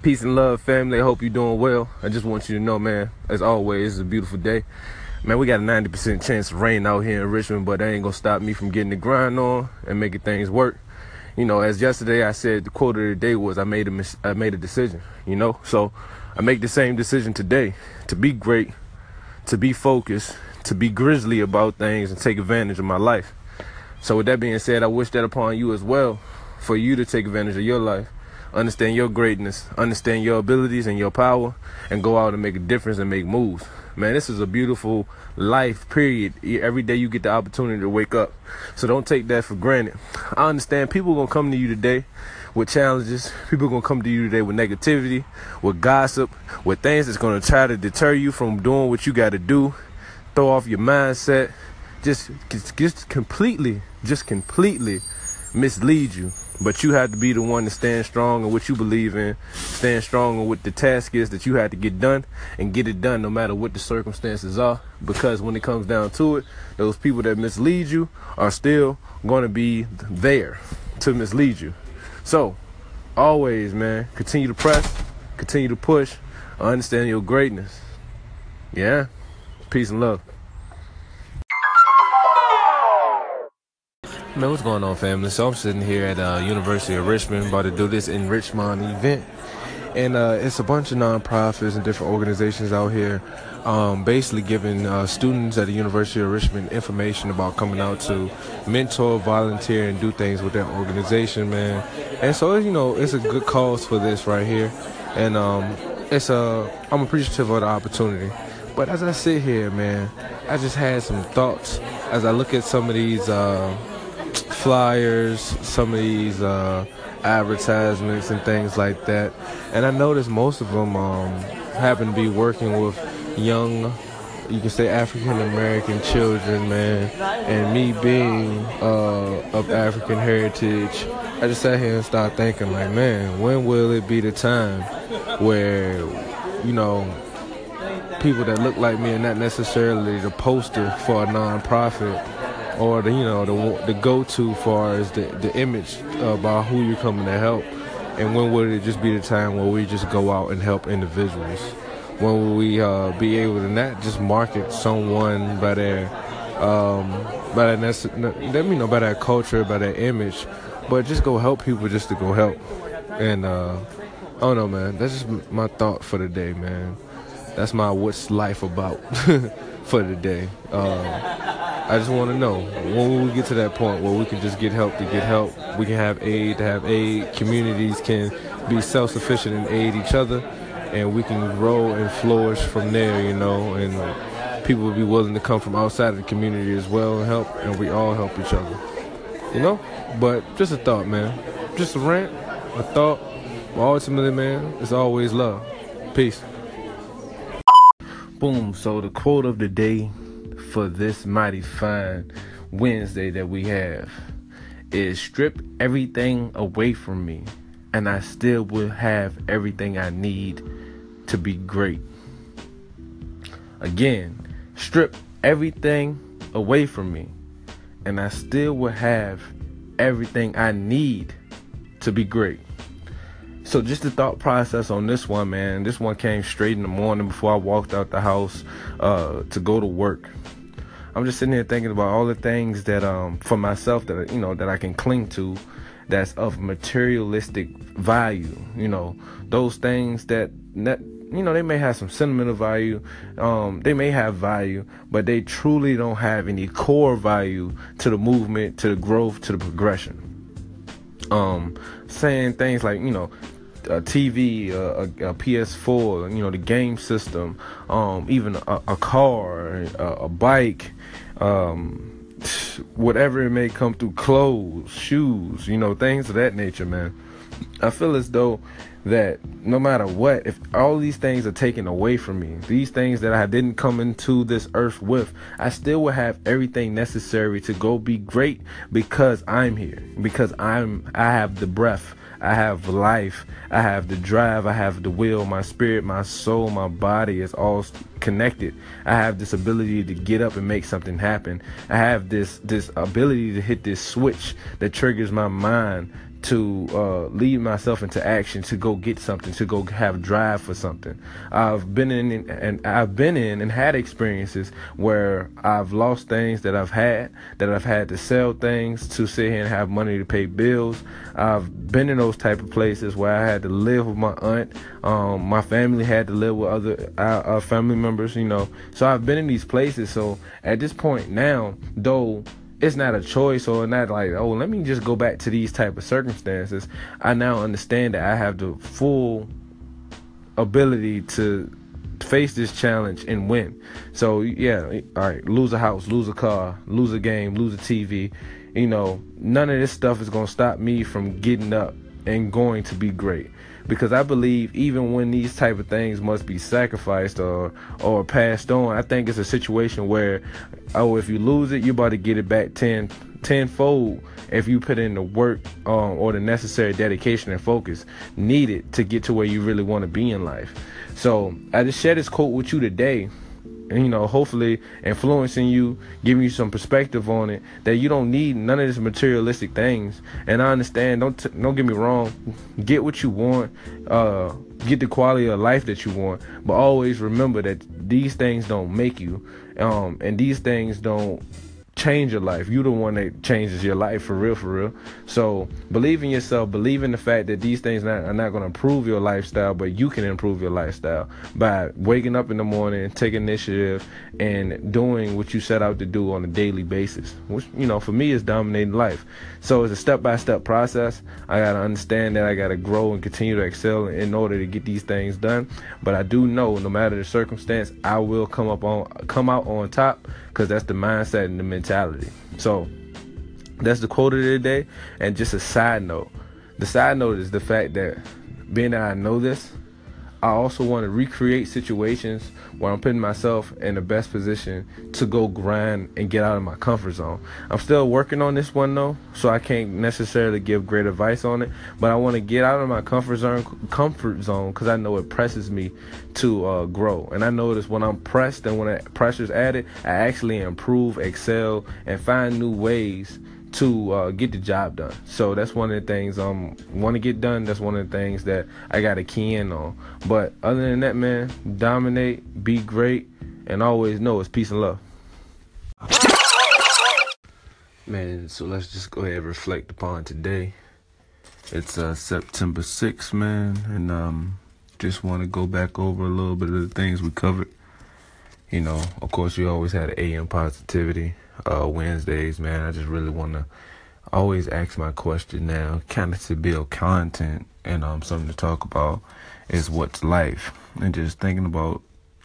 Peace and love, family. I hope you're doing well. I just want you to know, man, as always, it's a beautiful day. Man, we got a 90% chance of rain out here in Richmond, but that ain't gonna stop me from getting the grind on and making things work. You know, as yesterday I said, the quote of the day was, "I made a mis- I made a decision." You know, so I make the same decision today to be great, to be focused, to be grizzly about things, and take advantage of my life. So with that being said, I wish that upon you as well, for you to take advantage of your life understand your greatness, understand your abilities and your power, and go out and make a difference and make moves. Man, this is a beautiful life, period. Every day you get the opportunity to wake up. So don't take that for granted. I understand people are going to come to you today with challenges. People are going to come to you today with negativity, with gossip, with things that's going to try to deter you from doing what you got to do, throw off your mindset, just, just completely, just completely mislead you. But you have to be the one to stand strong in what you believe in, stand strong in what the task is that you have to get done, and get it done no matter what the circumstances are. Because when it comes down to it, those people that mislead you are still going to be there to mislead you. So, always, man, continue to press, continue to push, understand your greatness. Yeah? Peace and love. Man, what's going on, family? So I'm sitting here at uh, University of Richmond, about to do this in Richmond event, and uh, it's a bunch of nonprofits and different organizations out here, um, basically giving uh, students at the University of Richmond information about coming out to mentor, volunteer, and do things with their organization, man. And so you know, it's a good cause for this right here, and um, it's a I'm appreciative of the opportunity. But as I sit here, man, I just had some thoughts as I look at some of these uh, flyers, some of these uh, advertisements and things like that. And I noticed most of them um, happen to be working with young, you can say African American children, man. And me being uh, of African heritage, I just sat here and started thinking, like, man, when will it be the time where, you know, people that look like me are not necessarily the poster for a nonprofit or the you know the the go-to far as the the image about who you're coming to help, and when would it just be the time where we just go out and help individuals? When will we uh, be able to not just market someone by their um, by their let me know by their culture, by their image, but just go help people just to go help. And uh, I don't know, man. That's just my thought for the day, man. That's my what's life about for the day. Uh, I just want to know when we get to that point where we can just get help to get help. We can have aid to have aid. Communities can be self-sufficient and aid each other, and we can grow and flourish from there. You know, and people will be willing to come from outside of the community as well and help, and we all help each other. You know, but just a thought, man. Just a rant, a thought. But ultimately, man, it's always love. Peace. Boom. So the quote of the day for this mighty fine Wednesday that we have is strip everything away from me, and I still will have everything I need to be great. Again, strip everything away from me, and I still will have everything I need to be great. So just the thought process on this one, man. This one came straight in the morning before I walked out the house uh, to go to work. I'm just sitting here thinking about all the things that um for myself that you know that I can cling to that's of materialistic value you know. Those things that that you know they may have some sentimental value um they may have value but they truly don't have any core value to the movement to the growth to the progression. Um saying things like you know a TV, a, a, PS4, you know, the game system, um, even a, a car, a, a bike, um, whatever it may come through, clothes, shoes, you know, things of that nature, man. I feel as though that no matter what, if all these things are taken away from me, these things that I didn't come into this earth with, I still will have everything necessary to go be great because I'm here, because I'm I have the breath, I have life. I have the drive. I have the will. My spirit, my soul, my body is all connected. I have this ability to get up and make something happen. I have this this ability to hit this switch that triggers my mind to uh, lead myself into action to go get something to go have drive for something. I've been in and i've been in and had experiences where i've lost things that i've had that i've had to sell things to sit here and have money to pay bills. I've been in those type of places where i had to live with my aunt. Um, my family had to live with other uh, uh, family members you know. So i've been in these places. So at this point now though it's not a choice or not like oh let me just go back to these type of circumstances. I now understand that i have the full ability to face this challenge and win. So yeah all right lose a house lose a car lose a game lose a tv you know none of this stuff is to stop me from getting up and going to be great because I believe even when these type of things must be sacrificed or or passed on, I think it's a situation where oh if you lose it, you're about to get it back ten tenfold if you put in the work um, or the necessary dedication and focus needed to get to where you really want to be in life. So I just share this quote with you today you know, hopefully influencing you, giving you some perspective on it that you don't need none of these materialistic things. And I understand. Don't t- don't get me wrong. Get what you want. Uh, get the quality of life that you want. But always remember that these things don't make you. Um, and these things don't change your life. You the one that changes your life for real, for real. So believe in yourself. Believe in the fact that these things not, are not going to improve your lifestyle, but you can improve your lifestyle by waking up in the morning, taking initiative, and doing what you set out to do on a daily basis. Which you know, for me, is dominating life. So it's a step by step process. I got to understand that I got to grow and continue to excel in order to get these things done. But I do know, no matter the circumstance, I will come up on come out on top because that's the mindset and the mentality. So that's the quote of the day. And just a side note, the side note is the fact that being that I know this, I also want to recreate situations where I'm putting myself in the best position to go grind and get out of my comfort zone. I'm still working on this one though, so I can't necessarily give great advice on it. But I want to get out of my comfort zone, comfort zone, because I know it presses me to uh, grow. And I notice when I'm pressed and when that pressure's added, I actually improve, excel, and find new ways to uh, get the job done. So that's one of the things um want to get done. That's one of the things that I got to key in on. But other than that, man, dominate, be great, and always know it's peace and love. Man, so let's just go ahead and reflect upon today. It's uh, September 6th, man, and um, just want to go back over a little bit of the things we covered. You know, of course, we always had AM positivity uh, Wednesdays, man. I just really want to always ask my question now, kind of to build content and um something to talk about is what's life, and just thinking about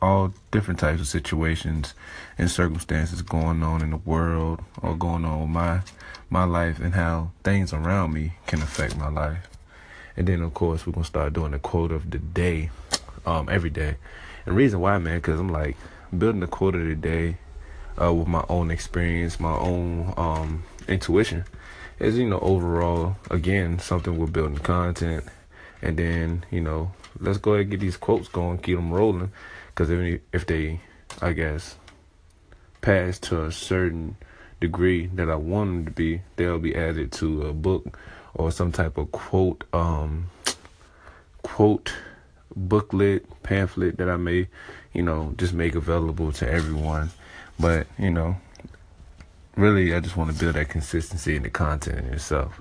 all different types of situations and circumstances going on in the world or going on with my my life and how things around me can affect my life. And then of course we're gonna start doing the quote of the day, um, every day. And reason why, man, because I'm like building the quote of the day uh, with my own experience, my own um, intuition, is you know overall again something we're building content, and then you know let's go ahead and get these quotes going, keep them rolling, because if if they, I guess, pass to a certain degree that I want them to be, they'll be added to a book or some type of quote um quote booklet pamphlet that I may you know just make available to everyone but, you know, really, I just want to build that consistency in the content in itself.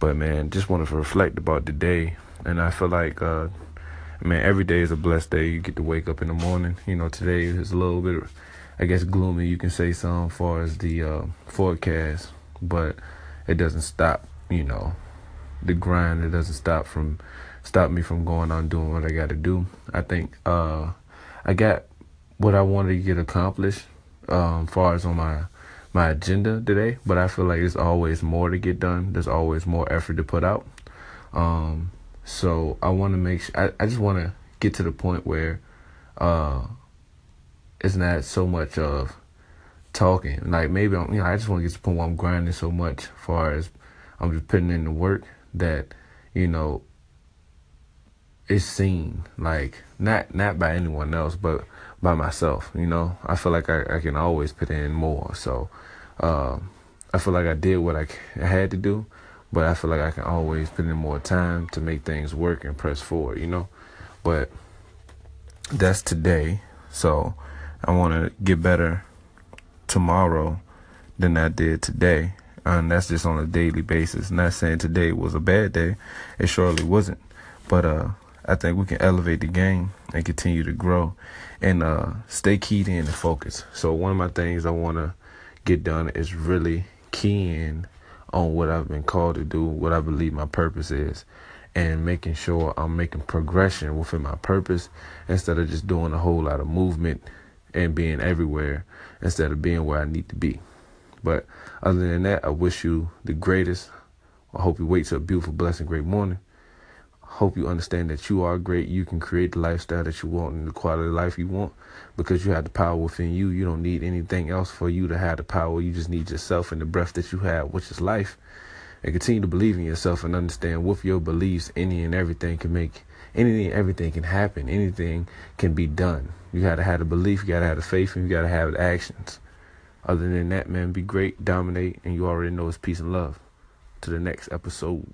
But, man, just wanted to reflect about the day. And I feel like, uh, man, every day is a blessed day. You get to wake up in the morning. You know, today is a little bit, I guess, gloomy. You can say some far as the uh, forecast, but it doesn't stop, you know, the grind. It doesn't stop from stop me from going on doing what I got to do. I think uh, I got what I wanted to get accomplished um, far as on my my agenda today, but I feel like there's always more to get done. There's always more effort to put out. Um, so I want to make sure, I, I just want to get to the point where uh, it's not so much of talking. Like maybe I'm, you know, I just want to get to the point where I'm grinding so much, far as I'm just putting in the work that you know it's seen. Like not not by anyone else, but by myself. You know, I feel like I, I can always put in more. So uh, I feel like I did what I, I had to do, but I feel like I can always put in more time to make things work and press forward, you know. But that's today, so I want to get better tomorrow than I did today, and that's just on a daily basis. Not saying today was a bad day, it surely wasn't, but uh, I think we can elevate the game and continue to grow and uh, stay keyed in and focused. So one of my things I want to get done is really key in on what I've been called to do, what I believe my purpose is, and making sure I'm making progression within my purpose instead of just doing a whole lot of movement and being everywhere instead of being where I need to be. But other than that, I wish you the greatest. I hope you wait till a beautiful, blessed, great morning. Hope you understand that you are great. You can create the lifestyle that you want and the quality of life you want because you have the power within you. You don't need anything else for you to have the power. You just need yourself and the breath that you have, which is life. And continue to believe in yourself and understand with your beliefs, any and everything can make anything everything can happen. Anything can be done. You gotta have the belief, you gotta have the faith, and you gotta have the actions. Other than that, man, be great, dominate, and you already know it's peace and love. To the next episode.